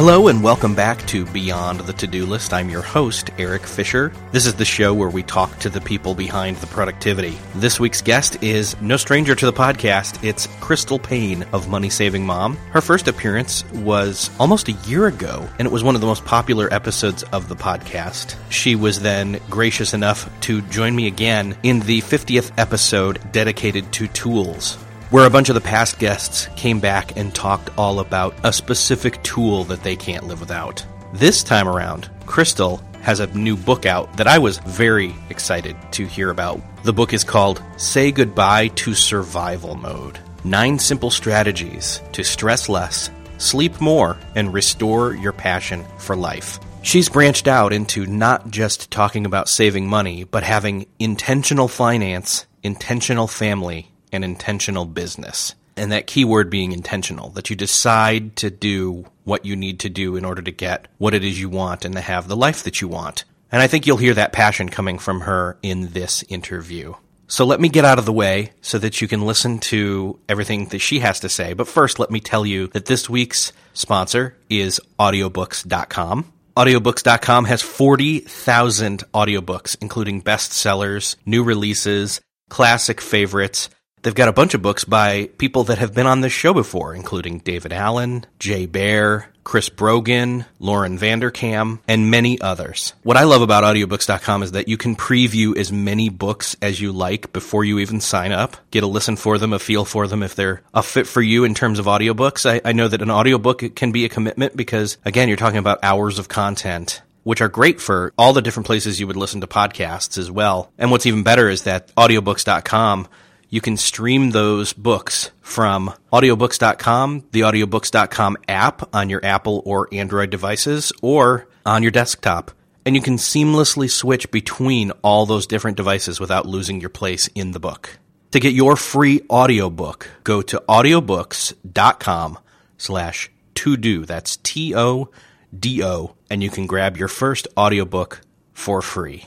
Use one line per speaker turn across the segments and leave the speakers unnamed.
Hello and welcome back to Beyond the To Do List. I'm your host, Eric Fisher. This is the show where we talk to the people behind the productivity. This week's guest is no stranger to the podcast. It's Crystal Paine of Money Saving Mom. Her first appearance was almost a year ago, and it was one of the most popular episodes of the podcast. She was then gracious enough to join me again in the 50th episode dedicated to tools where a bunch of the past guests came back and talked all about a specific tool that they can't live without. This time around, Crystal has a new book out that I was very excited to hear about. The book is called Say Goodbye to Survival Mode Nine Simple Strategies to Stress Less, Sleep More, and Restore Your Passion for Life. She's branched out into not just talking about saving money, but having intentional finance, intentional family, and intentional business. And that key word being intentional, that you decide to do what you need to do in order to get what it is you want and to have the life that you want. And I think you'll hear that passion coming from her in this interview. So let me get out of the way so that you can listen to everything that she has to say. But first, let me tell you that this week's sponsor is audiobooks.com. Audiobooks.com has 40,000 audiobooks, including bestsellers, new releases, classic favorites, They've got a bunch of books by people that have been on this show before, including David Allen, Jay Baer, Chris Brogan, Lauren Vanderkam, and many others. What I love about audiobooks.com is that you can preview as many books as you like before you even sign up. Get a listen for them, a feel for them if they're a fit for you in terms of audiobooks. I, I know that an audiobook can be a commitment because, again, you're talking about hours of content which are great for all the different places you would listen to podcasts as well. And what's even better is that audiobooks.com you can stream those books from audiobooks.com, the audiobooks.com app on your Apple or Android devices, or on your desktop. And you can seamlessly switch between all those different devices without losing your place in the book. To get your free audiobook, go to audiobooks.com slash to do. That's T O D O. And you can grab your first audiobook for free.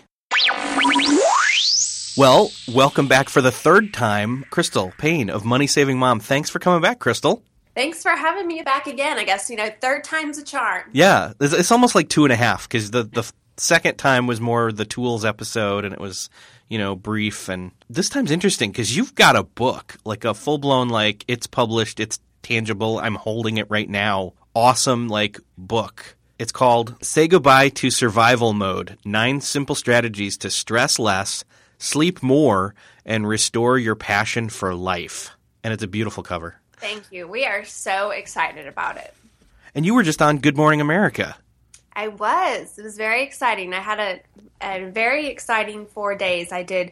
Well, welcome back for the third time, Crystal Paine of Money Saving Mom. Thanks for coming back, Crystal.
Thanks for having me back again. I guess you know, third time's a charm.
Yeah, it's, it's almost like two and a half because the the second time was more the tools episode, and it was you know brief. And this time's interesting because you've got a book, like a full blown, like it's published, it's tangible. I'm holding it right now. Awesome, like book. It's called Say Goodbye to Survival Mode Nine Simple Strategies to Stress Less sleep more, and restore your passion for life. And it's a beautiful cover.
Thank you. We are so excited about it.
And you were just on Good Morning America.
I was. It was very exciting. I had a, a very exciting four days. I did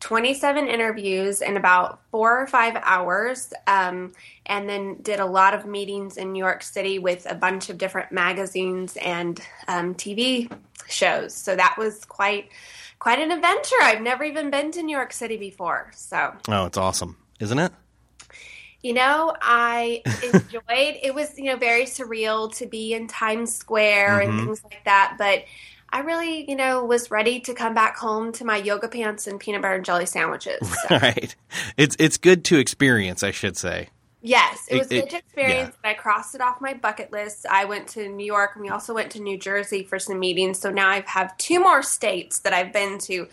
27 interviews in about four or five hours, um, and then did a lot of meetings in New York City with a bunch of different magazines and um, TV shows. So that was quite quite an adventure. I've never even been to New York City before. So
Oh, it's awesome, isn't it?
You know, I enjoyed it was, you know, very surreal to be in Times Square mm-hmm. and things like that, but I really, you know, was ready to come back home to my yoga pants and peanut butter and jelly sandwiches.
So. Right. It's it's good to experience, I should say.
Yes, it was a good experience. Yeah. I crossed it off my bucket list. I went to New York and we also went to New Jersey for some meetings. So now I have two more states that I've been to.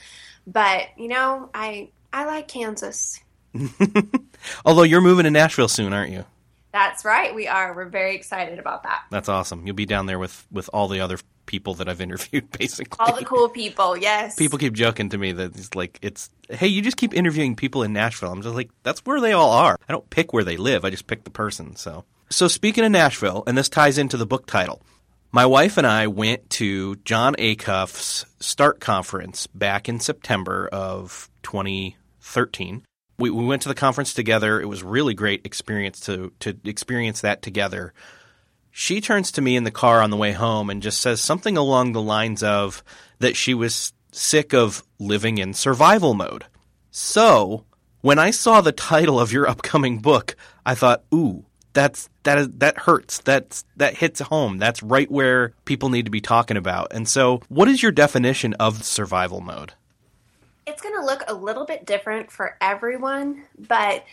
But, you know, I I like Kansas.
Although you're moving to Nashville soon, aren't you?
That's right. We are. We're very excited about that.
That's awesome. You'll be down there with with all the other people that I've interviewed, basically.
All the cool people, yes.
People keep joking to me that it's like it's hey, you just keep interviewing people in Nashville. I'm just like, that's where they all are. I don't pick where they live. I just pick the person. So, so speaking of Nashville, and this ties into the book title. My wife and I went to Jon Acuff's Start Conference back in September of 2013. We, we went to the conference together. It was really great experience to to experience that together. She turns to me in the car on the way home and just says something along the lines of that she was sick of living in survival mode. So, when I saw the title of your upcoming book, I thought, "Ooh, that's that that hurts. That's that hits home. That's right where people need to be talking about." And so, what is your definition of survival mode?
It's going to look a little bit different for everyone, but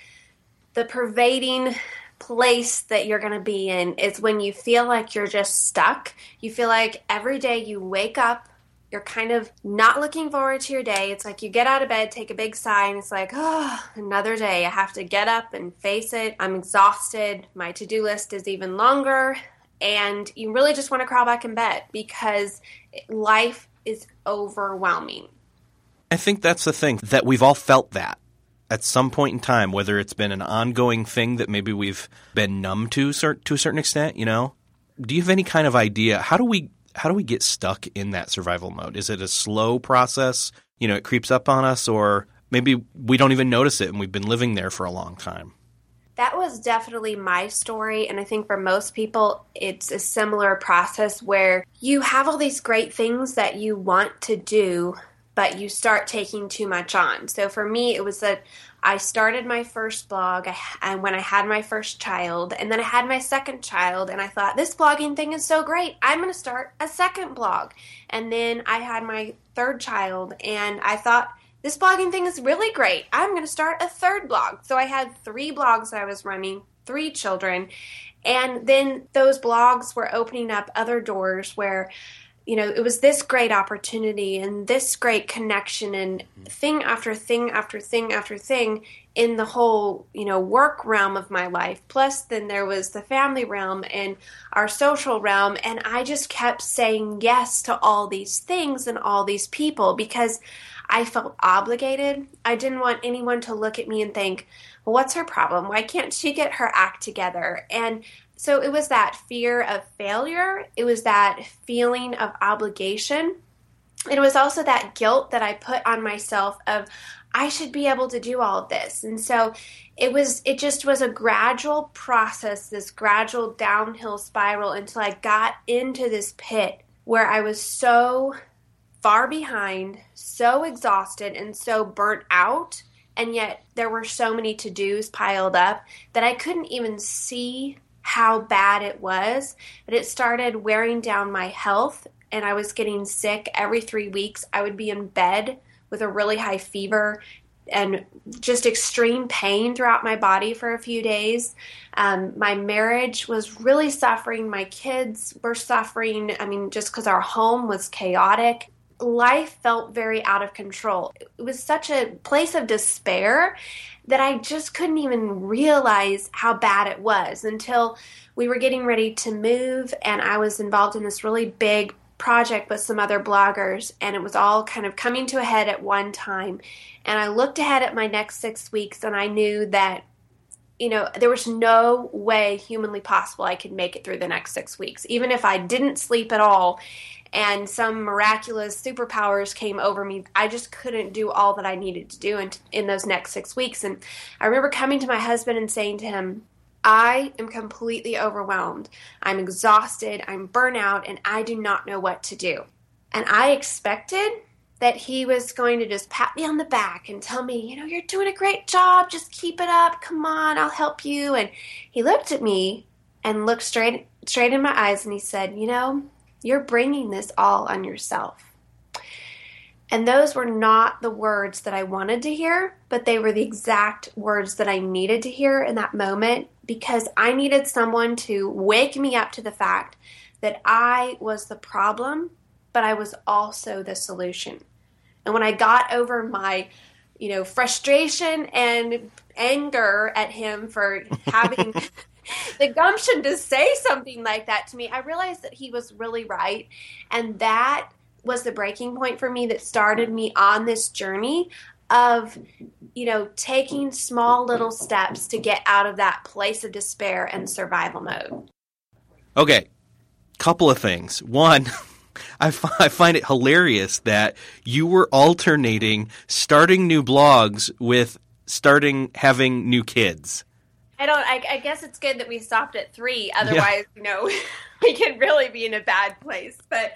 the pervading place that you're going to be in is when you feel like you're just stuck. You feel like every day you wake up, you're kind of not looking forward to your day. It's like you get out of bed, take a big sigh, and it's like, oh, another day. I have to get up and face it. I'm exhausted. My to do list is even longer. And you really just want to crawl back in bed because life is overwhelming.
I think that's the thing that we've all felt that at some point in time, whether it's been an ongoing thing that maybe we've been numb to to a certain extent. You know, do you have any kind of idea how do we how do we get stuck in that survival mode? Is it a slow process? You know, it creeps up on us, or maybe we don't even notice it, and we've been living there for a long time.
That was definitely my story. And I think for most people, it's a similar process where you have all these great things that you want to do, but you start taking too much on. So for me, it was that I started my first blog and when I had my first child, and then I had my second child, and I thought this blogging thing is so great. I'm going to start a second blog. And then I had my third child, and I thought this blogging thing is really great. I'm going to start a third blog. So I had three blogs that I was running, three children, and then those blogs were opening up other doors where you know, it was this great opportunity and this great connection and mm-hmm. thing after thing after thing after thing in the whole, you know, work realm of my life. Plus, then there was the family realm and our social realm. And I just kept saying yes to all these things and all these people because I felt obligated. I didn't want anyone to look at me and think, well, what's her problem? Why can't she get her act together? And so it was that fear of failure, it was that feeling of obligation. It was also that guilt that I put on myself of I should be able to do all of this. And so it was it just was a gradual process, this gradual downhill spiral until I got into this pit where I was so far behind, so exhausted and so burnt out, and yet there were so many to-dos piled up that I couldn't even see how bad it was, but it started wearing down my health and I was getting sick every three weeks. I would be in bed with a really high fever and just extreme pain throughout my body for a few days. Um, my marriage was really suffering. My kids were suffering. I mean, just because our home was chaotic. Life felt very out of control. It was such a place of despair that I just couldn't even realize how bad it was until we were getting ready to move and I was involved in this really big project with some other bloggers and it was all kind of coming to a head at one time and I looked ahead at my next 6 weeks and I knew that you know there was no way humanly possible I could make it through the next 6 weeks even if I didn't sleep at all and some miraculous superpowers came over me. I just couldn't do all that I needed to do in, in those next six weeks. And I remember coming to my husband and saying to him, I am completely overwhelmed. I'm exhausted. I'm burnout, and I do not know what to do. And I expected that he was going to just pat me on the back and tell me, you know, you're doing a great job. Just keep it up. Come on, I'll help you. And he looked at me and looked straight straight in my eyes and he said, "You know, you're bringing this all on yourself. And those were not the words that I wanted to hear, but they were the exact words that I needed to hear in that moment because I needed someone to wake me up to the fact that I was the problem, but I was also the solution. And when I got over my, you know, frustration and anger at him for having the gumption to say something like that to me, I realized that he was really right. And that was the breaking point for me that started me on this journey of you know taking small little steps to get out of that place of despair and survival mode.
Okay. Couple of things. One I, f- I find it hilarious that you were alternating starting new blogs with starting having new kids
I don't. I, I, guess it's good that we stopped at three. Otherwise, yeah. you know, we could really be in a bad place. But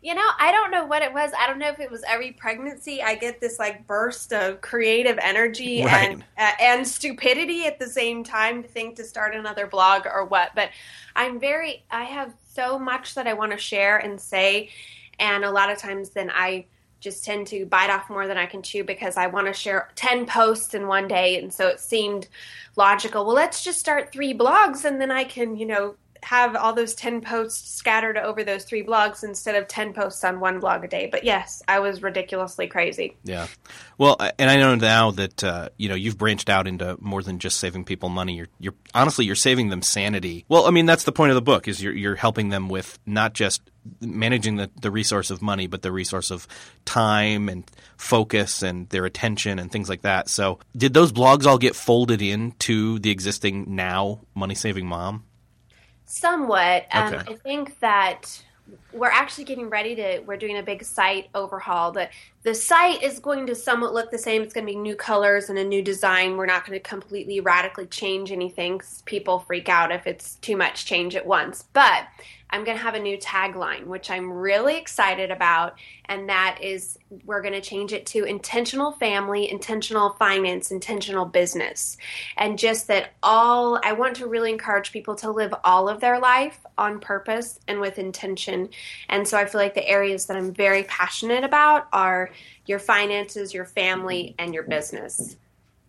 you know, I don't know what it was. I don't know if it was every pregnancy I get this like burst of creative energy right. and uh, and stupidity at the same time to think to start another blog or what. But I'm very. I have so much that I want to share and say, and a lot of times then I just tend to bite off more than I can chew because I want to share 10 posts in one day. And so it seemed logical. Well, let's just start three blogs and then I can, you know, have all those 10 posts scattered over those three blogs instead of 10 posts on one blog a day. But yes, I was ridiculously crazy.
Yeah. Well, and I know now that uh, you know you've branched out into more than just saving people money. You're, you're honestly you're saving them sanity. Well, I mean that's the point of the book is you're you're helping them with not just managing the, the resource of money, but the resource of time and focus and their attention and things like that. So, did those blogs all get folded into the existing now money saving mom?
Somewhat. Um, okay. I think that we're actually getting ready to we're doing a big site overhaul the the site is going to somewhat look the same it's going to be new colors and a new design we're not going to completely radically change anything people freak out if it's too much change at once but I'm going to have a new tagline, which I'm really excited about. And that is we're going to change it to intentional family, intentional finance, intentional business. And just that all, I want to really encourage people to live all of their life on purpose and with intention. And so I feel like the areas that I'm very passionate about are your finances, your family, and your business.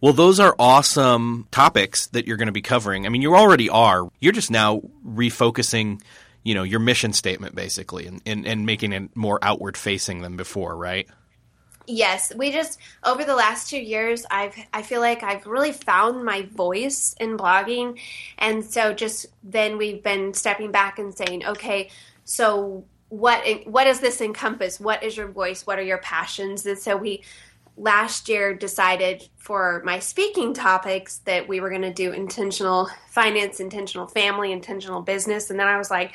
Well, those are awesome topics that you're going to be covering. I mean, you already are. You're just now refocusing you know your mission statement basically and, and, and making it more outward facing than before right
yes we just over the last two years i've i feel like i've really found my voice in blogging and so just then we've been stepping back and saying okay so what what does this encompass what is your voice what are your passions and so we last year decided for my speaking topics that we were going to do intentional finance, intentional family, intentional business. And then I was like,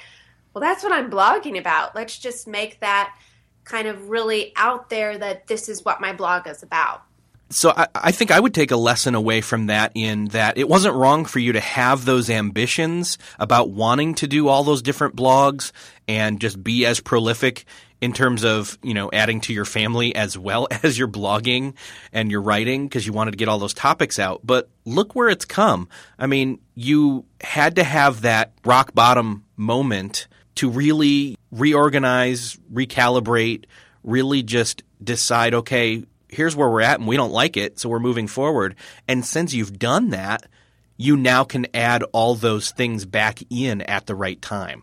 well, that's what I'm blogging about. Let's just make that kind of really out there that this is what my blog is about.
So I, I, think I would take a lesson away from that in that it wasn't wrong for you to have those ambitions about wanting to do all those different blogs and just be as prolific in terms of you know adding to your family as well as your blogging and your writing because you wanted to get all those topics out. But look where it's come. I mean, you had to have that rock bottom moment to really reorganize, recalibrate, really just decide, okay, here's where we're at and we don't like it, so we're moving forward. And since you've done that, you now can add all those things back in at the right time.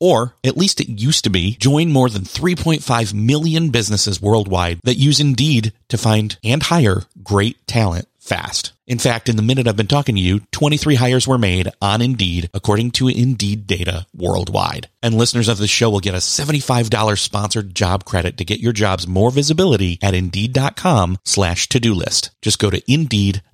or at least it used to be, join more than 3.5 million businesses worldwide that use Indeed to find and hire great talent fast. In fact, in the minute I've been talking to you, 23 hires were made on Indeed, according to Indeed data worldwide. And listeners of the show will get a $75 sponsored job credit to get your jobs more visibility at Indeed.com slash to-do list. Just go to Indeed.com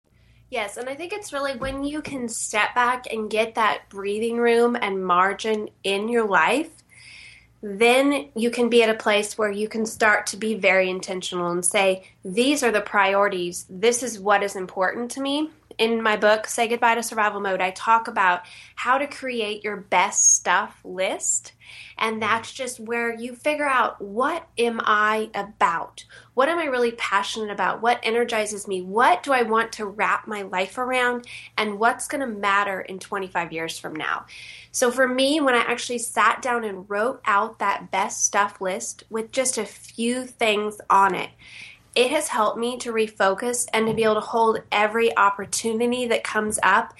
Yes, and I think it's really when you can step back and get that breathing room and margin in your life, then you can be at a place where you can start to be very intentional and say, these are the priorities. This is what is important to me. In my book, Say Goodbye to Survival Mode, I talk about how to create your best stuff list. And that's just where you figure out what am I about? What am I really passionate about? What energizes me? What do I want to wrap my life around? And what's going to matter in 25 years from now? So for me, when I actually sat down and wrote out that best stuff list with just a few things on it, it has helped me to refocus and to be able to hold every opportunity that comes up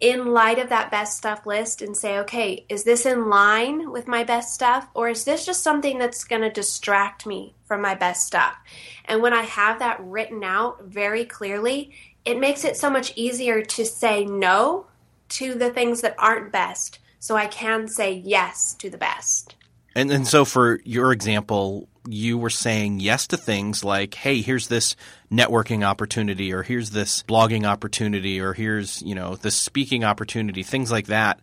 in light of that best stuff list and say, okay, is this in line with my best stuff or is this just something that's going to distract me from my best stuff? And when I have that written out very clearly, it makes it so much easier to say no to the things that aren't best so I can say yes to the best.
And and so for your example, you were saying yes to things like, hey, here's this networking opportunity, or here's this blogging opportunity, or here's, you know, this speaking opportunity, things like that,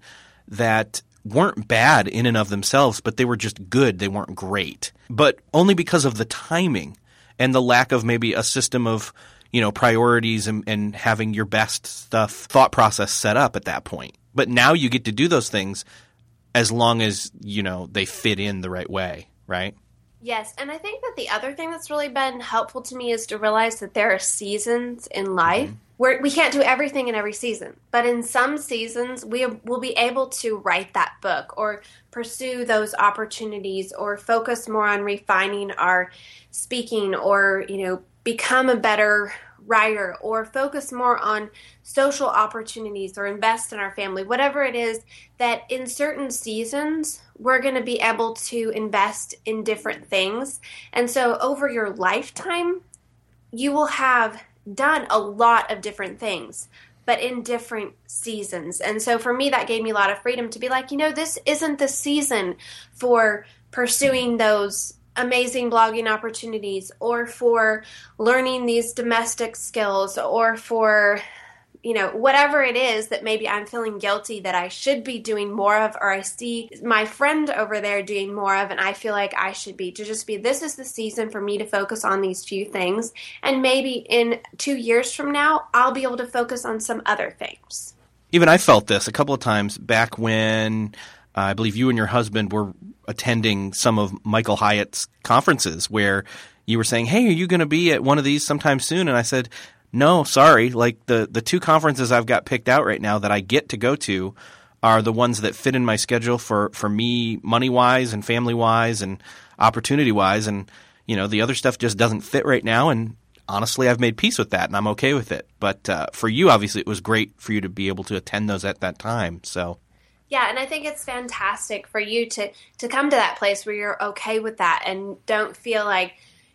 that weren't bad in and of themselves, but they were just good. They weren't great. But only because of the timing and the lack of maybe a system of, you know, priorities and, and having your best stuff thought process set up at that point. But now you get to do those things as long as, you know, they fit in the right way, right?
Yes, and I think that the other thing that's really been helpful to me is to realize that there are seasons in life mm-hmm. where we can't do everything in every season. But in some seasons, we will be able to write that book or pursue those opportunities or focus more on refining our speaking or, you know, become a better writer or focus more on social opportunities or invest in our family, whatever it is, that in certain seasons we're going to be able to invest in different things. And so over your lifetime, you will have done a lot of different things but in different seasons. And so for me, that gave me a lot of freedom to be like, you know, this isn't the season for pursuing those amazing blogging opportunities or for learning these domestic skills or for you know whatever it is that maybe I'm feeling guilty that I should be doing more of or I see my friend over there doing more of and I feel like I should be to just be this is the season for me to focus on these few things and maybe in 2 years from now I'll be able to focus on some other things.
Even I felt this a couple of times back when uh, I believe you and your husband were attending some of Michael Hyatt's conferences where you were saying, "Hey, are you going to be at one of these sometime soon?" And I said, "No, sorry. Like the the two conferences I've got picked out right now that I get to go to are the ones that fit in my schedule for for me money wise and family wise and opportunity wise and you know the other stuff just doesn't fit right now and honestly I've made peace with that and I'm okay with it. But uh, for you, obviously, it was great for you to be able to attend those at that time. So
yeah, and I think it's fantastic for you to to come to that place where you're okay with that and don't feel like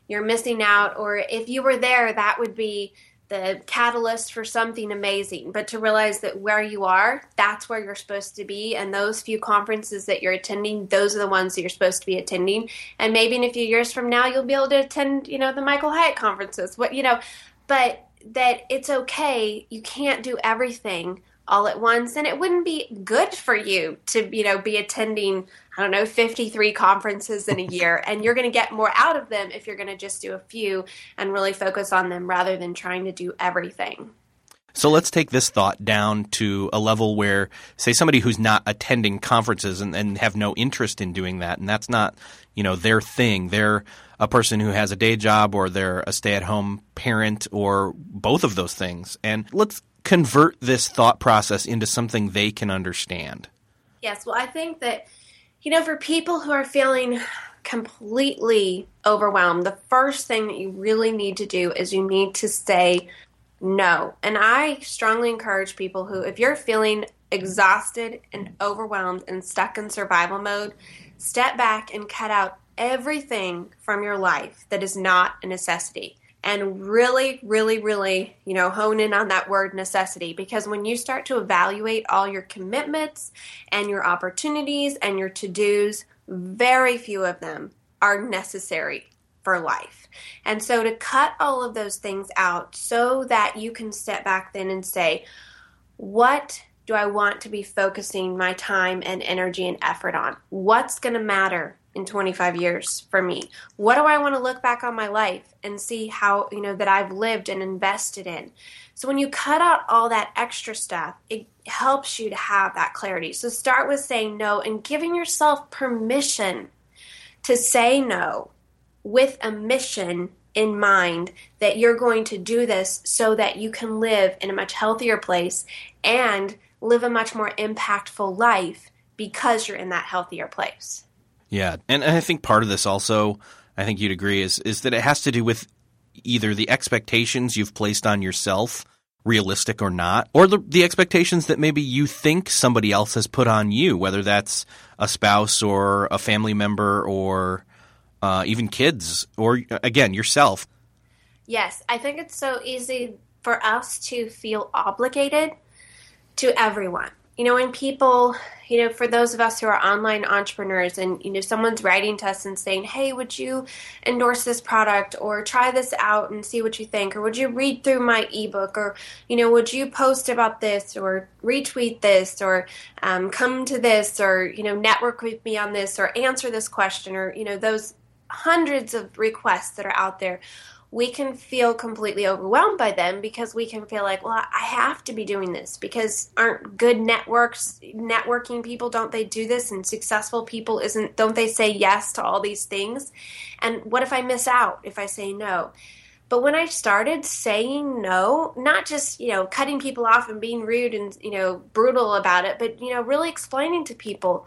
you're missing out or if you were there that would be the catalyst for something amazing, but to realize that where you are, that's where you're supposed to be. And those few conferences that you're attending, those are the ones that you're supposed to be attending. And maybe in a few years from now, you'll be able to attend, you know, the Michael Hyatt conferences. What, you know, but that it's okay. You can't do everything all at once and it wouldn't be good for you to you know be attending i don't know 53 conferences in a year and you're going to get more out of them if you're going to just do a few and really focus on them rather than trying to do everything
so let's take this thought down to a level where, say, somebody who's not attending conferences and, and, have no interest in doing that, and that's not, you know, their thing. They're a person who has a day job, or they're a stay-at-home parent, or both of those things. And let's convert this thought process into something they can understand?
Yes, well, I think that, you know, for people who are feeling completely overwhelmed, the first thing that you really need to do is you need to say no. And I strongly encourage people who, if you're feeling exhausted and overwhelmed and stuck in survival mode, step back and cut out everything from your life that is not a necessity and really, really, really, you know, hone in on that word necessity because when you start to evaluate all your commitments and your opportunities and your to dos, very few of them are necessary for life. And so to cut all of those things out so that you can step back then and say, what do I want to be focusing my time and energy and effort on? What's going to matter in 25 years for me? What do I want to look back on my life and see how, you know, that I've lived and invested in? So when you cut out all that extra stuff, it helps you to have that clarity. So start with saying no and giving yourself permission to say no with a mission in mind that you're going to do this so that you can live in a much healthier place and live a much more impactful life because you're in that healthier place.
Yeah, and I think part of this also, I think you'd agree, is is that it has to do with either the expectations you've placed on yourself, realistic or not, or the the expectations that maybe you think somebody else has put on you, whether that's a spouse or a family member or uh, even kids, or again yourself.
Yes, I think it's so easy for us to feel obligated to everyone you know, when people, you know, for those of us who are online entrepreneurs and, you know, someone's writing to us and saying, hey, would you endorse this product or try this out and see what you think? Or would you read through my ebook? Or, you know, would you post about this or retweet this or um, come to this or, you know, network with me on this or answer this question or, you know, those hundreds of requests that are out there we can feel completely overwhelmed by them because we can feel like, well, I have to be doing this because aren't good networks networking people don't they do this and successful people isn't don't they say yes to all these things? And what if I miss out if I say no? But when I started saying no, not just, you know, cutting people off and being rude and, you know, brutal about it, but, you know, really explaining to people,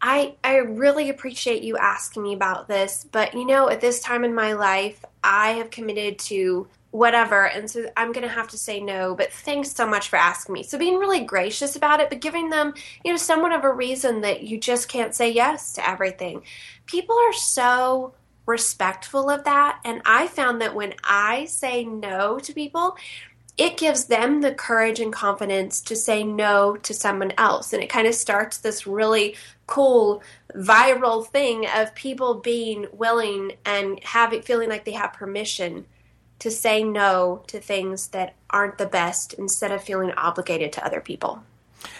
I I really appreciate you asking me about this, but you know, at this time in my life, I have committed to whatever, and so I'm going to have to say no, but thanks so much for asking me. So being really gracious about it, but giving them, you know, somewhat of a reason that you just can't say yes to everything. People are so respectful of that, and I found that when I say no to people, it gives them the courage and confidence to say no to someone else. And it kind of starts this really cool viral thing of people being willing and having feeling like they have permission to say no to things that aren't the best instead of feeling obligated to other people.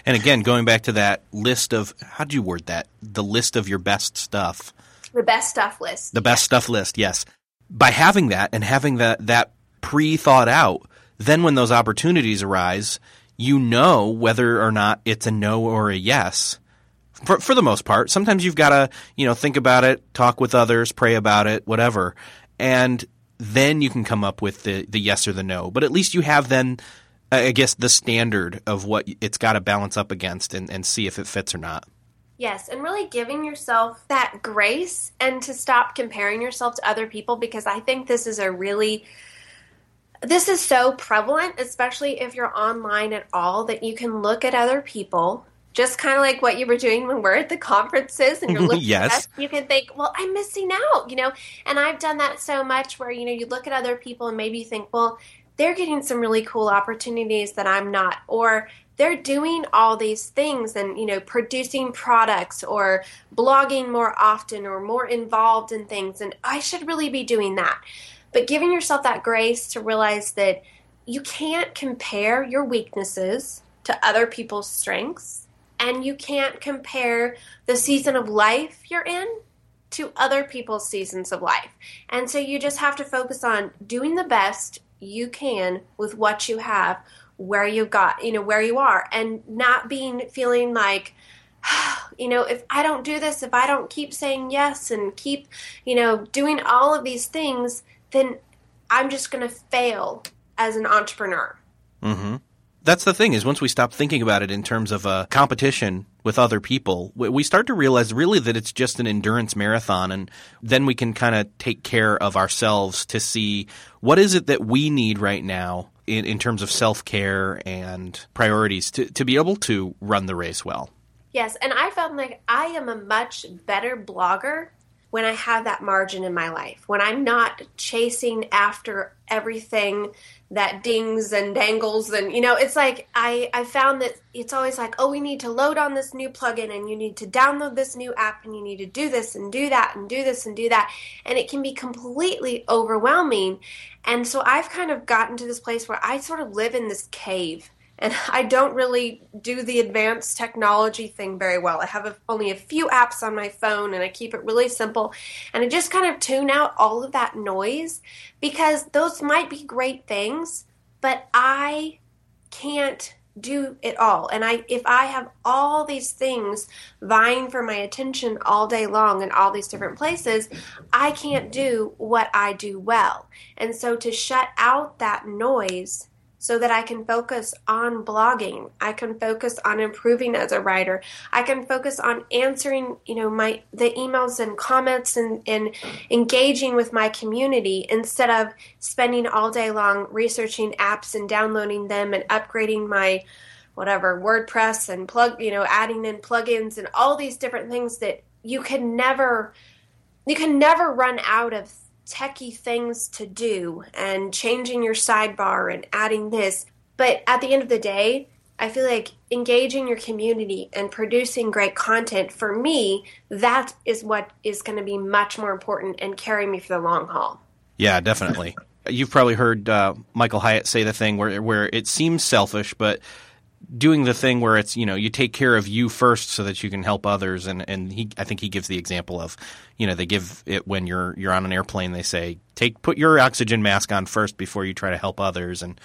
And again, going back to that list of how do you word that? The list of your best stuff.
The best stuff list.
The best stuff list, yes. By having that and having that that pre thought out, then when those opportunities arise, you know whether or not it's a no or a yes. For, for the most part, sometimes you've got to, you know, think about it, talk with others, pray about it, whatever. And then you can come up with the, the yes or the no. But at least you have then, I guess, the standard of what it's got to balance up against and, and see if it fits or not.
Yes, and really giving yourself that grace and to stop comparing yourself to other people because I think this is a really this is so prevalent, especially if you're online at all, that you can look at other people, just kind of like what you were doing when we're at the conferences and you're looking
yes.
at us, you can think, well, I'm missing out, you know? And I've done that so much where, you know, you look at other people and maybe you think, well, they're getting some really cool opportunities that I'm not. Or they're doing all these things and you know producing products or blogging more often or more involved in things and I should really be doing that. But giving yourself that grace to realize that you can't compare your weaknesses to other people's strengths and you can't compare the season of life you're in to other people's seasons of life. And so you just have to focus on doing the best you can with what you have where you've got, you know, where you are and not being feeling like, you know, if I don't do this, if I don't keep saying yes and keep, you know, doing all of these things, then I'm just going to fail as an entrepreneur.
Mm-hmm. That's the thing is once we stop thinking about it in terms of a competition with other people, we start to realize really that it's just an endurance marathon. And then we can kind of take care of ourselves to see what is it that we need right now in, in terms of self care and priorities to, to be able to run the race well.
Yes, and I felt like I am a much better blogger when I have that margin in my life, when I'm not chasing after everything that dings and dangles and you know it's like I I found that it's always like oh we need to load on this new plugin and you need to download this new app and you need to do this and do that and do this and do that. And it can be completely overwhelming. And so I've kind of gotten to this place where I sort of live in this cave and I don't really do the advanced technology thing very well. I have a, only a few apps on my phone and I keep it really simple. And I just kind of tune out all of that noise because those might be great things, but I can't do it all. And I if I have all these things vying for my attention all day long in all these different places, I can't do what I do well. And so to shut out that noise so that I can focus on blogging. I can focus on improving as a writer. I can focus on answering, you know, my the emails and comments and, and engaging with my community instead of spending all day long researching apps and downloading them and upgrading my whatever WordPress and plug, you know, adding in plugins and all these different things that you can never you can never run out of techie things to do and changing your sidebar and adding this. But at the end of the day, I feel like engaging your community and producing great content for me, that is what is going to be much more important and carry me for the long haul.
Yeah, definitely. You've probably heard uh, Michael Hyatt say the thing where where it seems selfish, but doing the thing where it's you know you take care of you first so that you can help others. And and he I think he gives the example of you know they give it when you're you're on an airplane they say take put your oxygen mask on first before you try to help others. And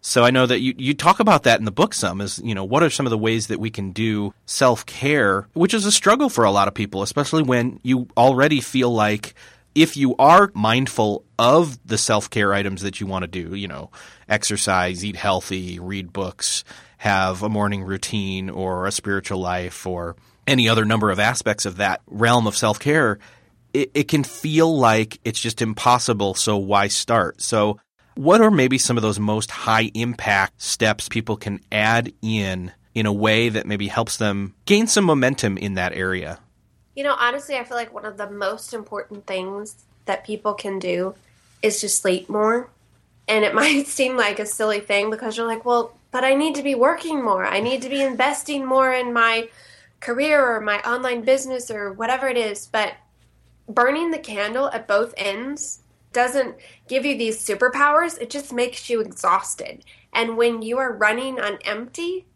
so I know that you you talk about that in the book some is you know what are some of the ways that we can do self-care which is a struggle for a lot of people especially when you already feel like if you are mindful of the self-care items that you want to do you know exercise eat healthy read books have a morning routine or a spiritual life or any other number of aspects of that realm of self care, it, it, can feel like it's just impossible. So why start? So, what are maybe some of those most high impact steps people can add in in a way that maybe helps them gain some momentum in that area?
You know, honestly, I feel like one of the most important things that people can do is to sleep more. And it might seem like a silly thing because you're like, well, but I need to be working more. I need to be investing more in my career or my online business or whatever it is. But burning the candle at both ends doesn't give you these superpowers, it just makes you exhausted. And when you are running on empty,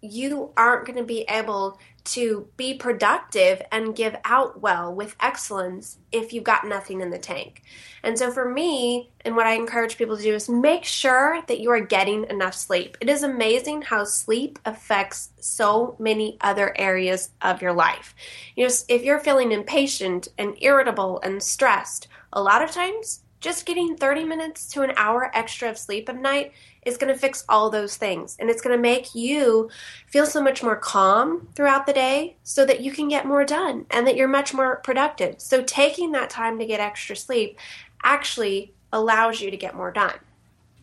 you aren't going to be able to be productive and give out well with excellence if you've got nothing in the tank. And so for me, and what I encourage people to do is make sure that you are getting enough sleep. It is amazing how sleep affects so many other areas of your life. You know, if you're feeling impatient and irritable and stressed, a lot of times just getting 30 minutes to an hour extra of sleep at night is going to fix all those things. And it's going to make you feel so much more calm throughout the day so that you can get more done and that you're much more productive. So, taking that time to get extra sleep actually allows you to get more done.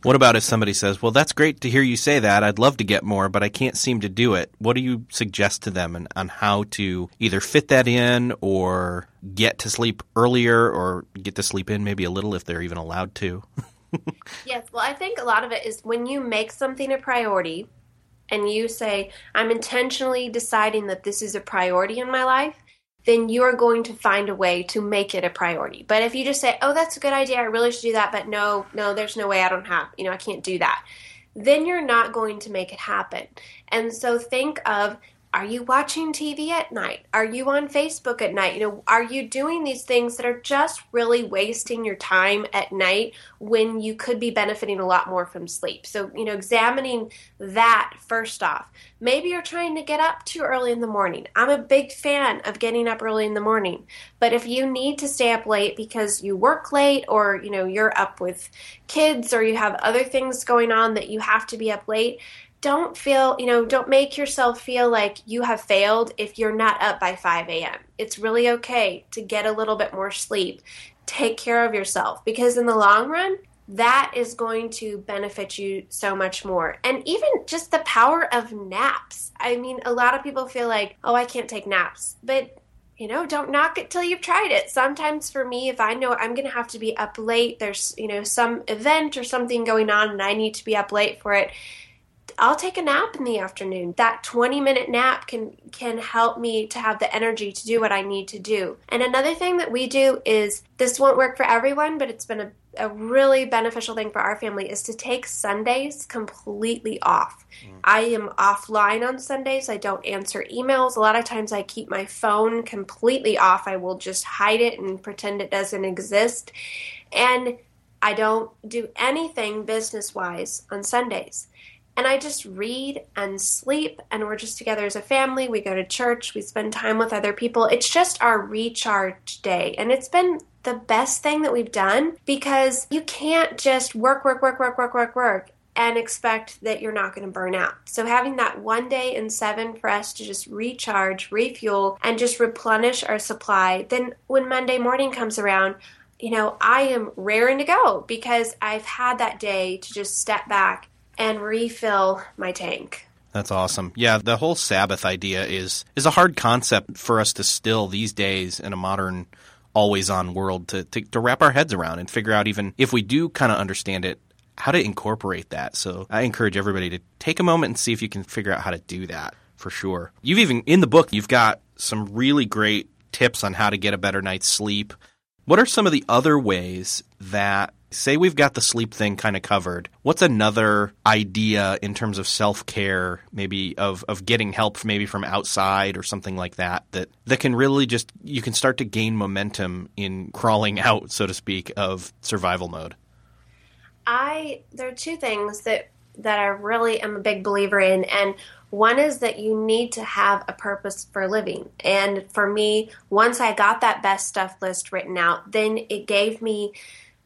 What about if somebody says, Well, that's great to hear you say that. I'd love to get more, but I can't seem to do it. What do you suggest to them on how to either fit that in or get to sleep earlier or get to sleep in maybe a little if they're even allowed to?
yes, well, I think a lot of it is when you make something a priority and you say, I'm intentionally deciding that this is a priority in my life, then you're going to find a way to make it a priority. But if you just say, oh, that's a good idea, I really should do that, but no, no, there's no way I don't have, you know, I can't do that, then you're not going to make it happen. And so think of are you watching TV at night? Are you on Facebook at night? You know, are you doing these things that are just really wasting your time at night when you could be benefiting a lot more from sleep? So, you know, examining that first off. Maybe you're trying to get up too early in the morning. I'm a big fan of getting up early in the morning. But if you need to stay up late because you work late or, you know, you're up with kids or you have other things going on that you have to be up late, don't feel, you know, don't make yourself feel like you have failed if you're not up by 5 a.m. It's really okay to get a little bit more sleep. Take care of yourself because in the long run, that is going to benefit you so much more. And even just the power of naps. I mean, a lot of people feel like, oh, I can't take naps. But you know, don't knock it till you've tried it. Sometimes for me, if I know I'm going to have to be up late, there's, you know, some event or something going on and I need to be up late for it, I'll take a nap in the afternoon. That 20 minute nap can can help me to have the energy to do what I need to do. And another thing that we do is this won't work for everyone, but it's been a, a really beneficial thing for our family is to take Sundays completely off. Mm. I am offline on Sundays. I don't answer emails. A lot of times I keep my phone completely off. I will just hide it and pretend it doesn't exist. And I don't do anything business wise on Sundays and I just read and sleep, and we're just together as a family. We go to church, we spend time with other people. It's just our recharge day, and it's been the best thing that we've done because you can't just work, work, work, work, work, work, work. And expect that you're not going to burn out. So, having that one day in seven for us to just recharge, refuel, and just replenish our supply, then when Monday morning comes around, you know, I am raring to go because I've had that day to just step back and refill my tank.
That's awesome. Yeah, the whole Sabbath idea is is a hard concept for us to still these days in a modern always on world to, to, to wrap our heads around and figure out even if we do kind of understand it, how to incorporate that. So I encourage everybody to take a moment and see if you can figure out how to do that for sure. You've even in the book you've got some really great tips on how to get a better night's sleep. What are some of the other ways that say we've got the sleep thing kind of covered. What's another idea in terms of self care, maybe of, of getting help maybe from outside or something like that, that, that can really just, you can start to gain momentum in crawling out, so to speak, of survival mode?
I, there are two things that, that I really am a big believer in. And one is that you need to have a purpose for living. And for me, once I got that best stuff list written out, then it gave me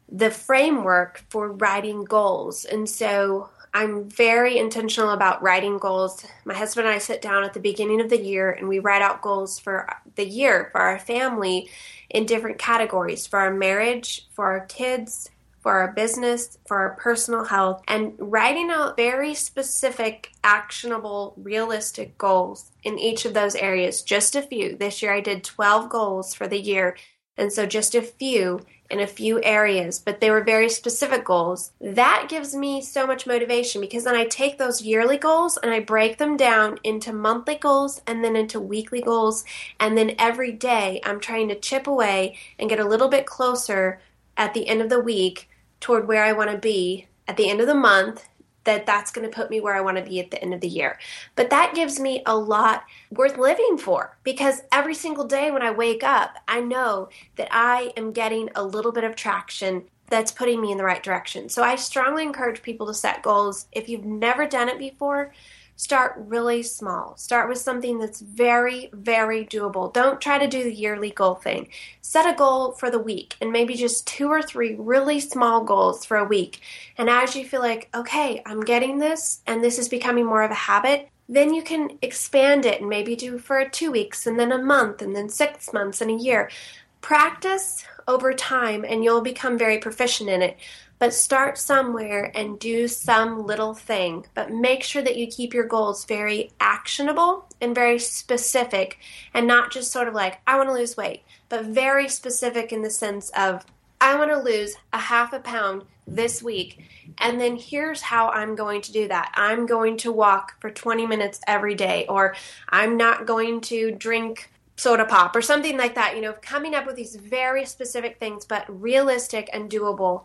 the framework for writing goals. And so I'm very intentional about writing goals. My husband and I sit down at the beginning of the year and we write out goals for the year for our family in different categories for our marriage, for our kids, for our business, for our personal health, and writing out very specific, actionable, realistic goals in each of those areas. Just a few. This year I did 12 goals for the year. And so just a few in a few areas, but they were very specific goals. That gives me so much motivation because then I take those yearly goals and I break them down into monthly goals and then into weekly goals. And then every day I'm trying to chip away and get a little bit closer at the end of the week toward where I want to be at the end of the month that that's going to put me where I want to be at the end of the year. But that gives me a lot worth living for because every single day when I wake up, I know that I am getting a little bit of traction that's putting me in the right direction. So I strongly encourage people to set goals. If you've never done it before, Start really small. Start with something that's very, very doable. Don't try to do the yearly goal thing. Set a goal for the week and maybe just two or three really small goals for a week. And as you feel like, okay, I'm getting this and this is becoming more of a habit, then you can expand it and maybe do for two weeks and then a month and then six months and a year. Practice over time and you'll become very proficient in it. But start somewhere and do some little thing. But make sure that you keep your goals very actionable and very specific and not just sort of like, I want to lose weight, but very specific in the sense of, I want to lose a half a pound this week. And then here's how I'm going to do that. I'm going to walk for 20 minutes every day, or I'm not going to drink soda pop, or something like that. You know, coming up with these very specific things, but realistic and doable.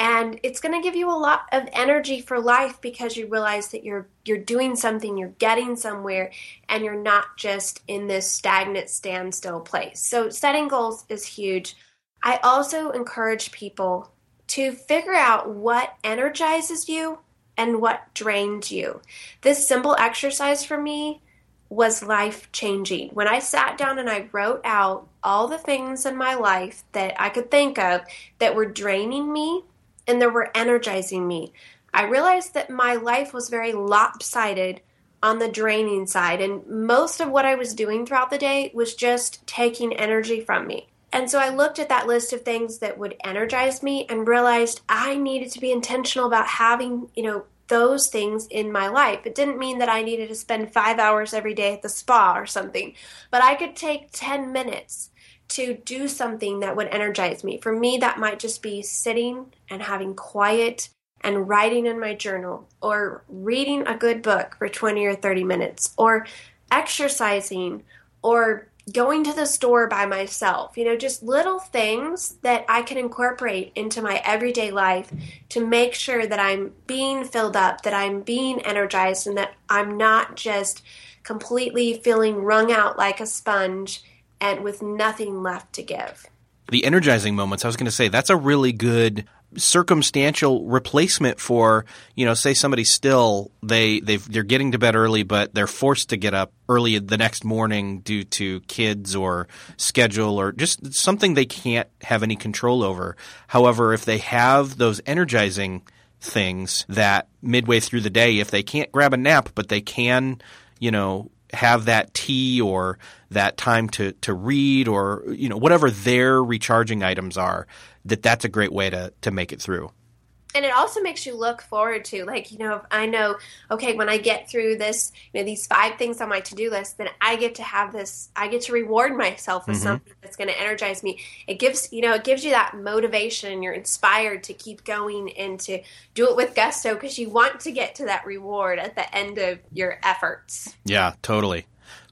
And it's going to give you a lot of energy for life because you realize that you're you're doing something, you're getting somewhere, and you're not just in this stagnant standstill place. So setting goals is huge. I also encourage people to figure out what energizes you and what drains you. This simple exercise for me was life changing. When I sat down and I wrote out all the things in my life that I could think of that were draining me and that were energizing me, I realized that my life was very lopsided on the draining side. And most of what I was doing throughout the day was just taking energy from me. And so I looked at that list of things that would energize me and realized I needed to be intentional about having, you know, those things in my life. It didn't mean that I needed to spend five hours every day at the spa or something, but I could take 10 minutes to do something that would energize me. For me, that might just be sitting and having quiet and writing in my journal, or reading a good book for 20 or 30 minutes, or exercising, or going to the store by myself, you know, just little things that I can incorporate into my everyday life to make sure that I'm being filled up, that I'm being energized, and that I'm not just completely feeling wrung out like a sponge and with nothing left to give.
The energizing moments, I was going to say, that's a really good circumstantial replacement for you know say somebody's still they they they're getting to bed early but they're forced to get up early the next morning due to kids or schedule or just something they can't have any control over. However if they have those energizing things that midway through the day if they can't grab a nap but they can you know have that tea or that time to, to read or you know whatever their recharging items are that that's a great way to to make it through.
And it also makes you look forward to like you know if i know okay when i get through this you know these five things on my to-do list then i get to have this i get to reward myself with mm-hmm. something that's going to energize me. It gives you know it gives you that motivation and you're inspired to keep going and to do it with gusto because you want to get to that reward at the end of your efforts.
Yeah totally.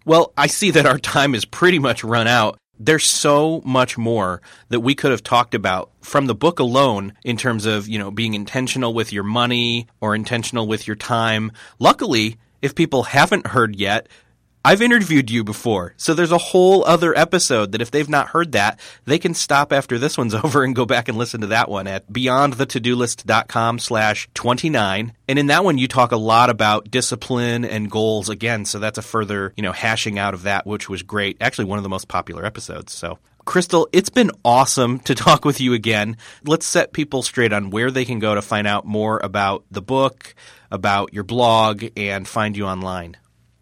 Well i see that our time is pretty much run out there's so much more that we could have talked about from the book alone in terms of, you know, being intentional with your money or intentional with your time. Luckily, if people haven't heard yet, I've interviewed you before, so there's a whole other episode that if they've not heard that, they can stop after this one's over and go back and listen to that one at beyondthetodolist.com slash 29. And in that one, you talk a lot about discipline and goals again, so that's a further, you know, hashing out of that, which was great. Actually, one of the most popular episodes, so Crystal, it's been awesome to talk with you again. Let's set people straight on where they can go to find out more about the book, about your blog, and find you online.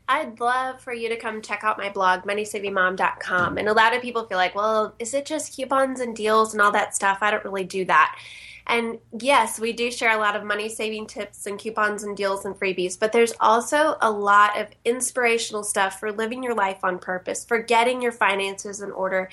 I'd love for you to come check out my blog, moneysavingmom.com. And a lot of people feel like, well, is it just coupons and deals and all that stuff? I don't really do that. And yes, we do share a lot of money saving tips and coupons and deals and freebies, but there's also a lot of inspirational stuff for living your life on purpose, for getting your finances in order,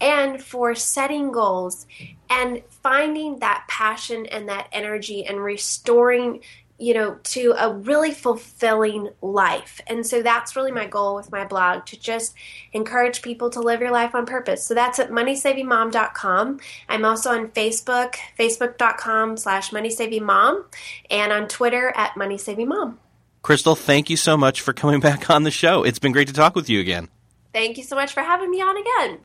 and for setting goals and finding that passion and that energy and restoring you know, to a really fulfilling life. And so that's really my goal with my blog to just encourage people to live your life on purpose. So that's at moneysavingmom.com. I'm also on Facebook, facebook.com slash moneysavingmom, and on Twitter at moneysavingmom.
Crystal, thank you so much for coming back on the show. It's been great to talk with you again.
Thank you so much for having me on again.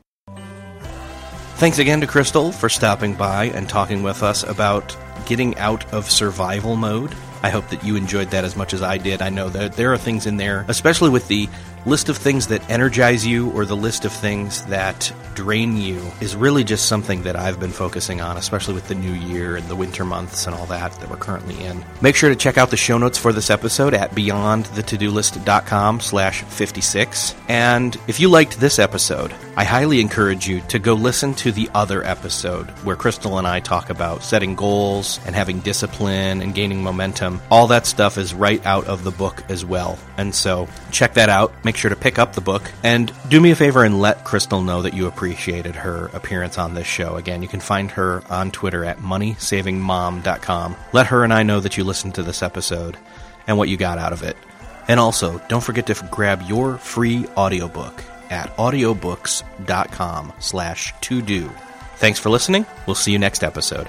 Thanks again to Crystal for stopping by and talking with us about getting out of survival mode. I hope that you enjoyed that as much as I did. I know that there are things in there, especially with the list of things that energize you or the list of things that drain you, is really just something that I've been focusing on, especially with the new year and the winter months and all that that we're currently in. Make sure to check out the show notes for this episode at beyondthetodolist.com slash 56. And if you liked this episode, I highly encourage you to go listen to the other episode where Crystal and I talk about setting goals and having discipline and gaining momentum. All that stuff is right out of the book as well. And so check that out. Make make sure to pick up the book and do me a favor and let Crystal know that you appreciated her appearance on this show. Again, you can find her on Twitter at moneysavingmom.com. Let her and I know that you listened to this episode and what you got out of it. And also, don't forget to grab your free audiobook at audiobooks.com slash to do. Thanks for listening. We'll see you next episode.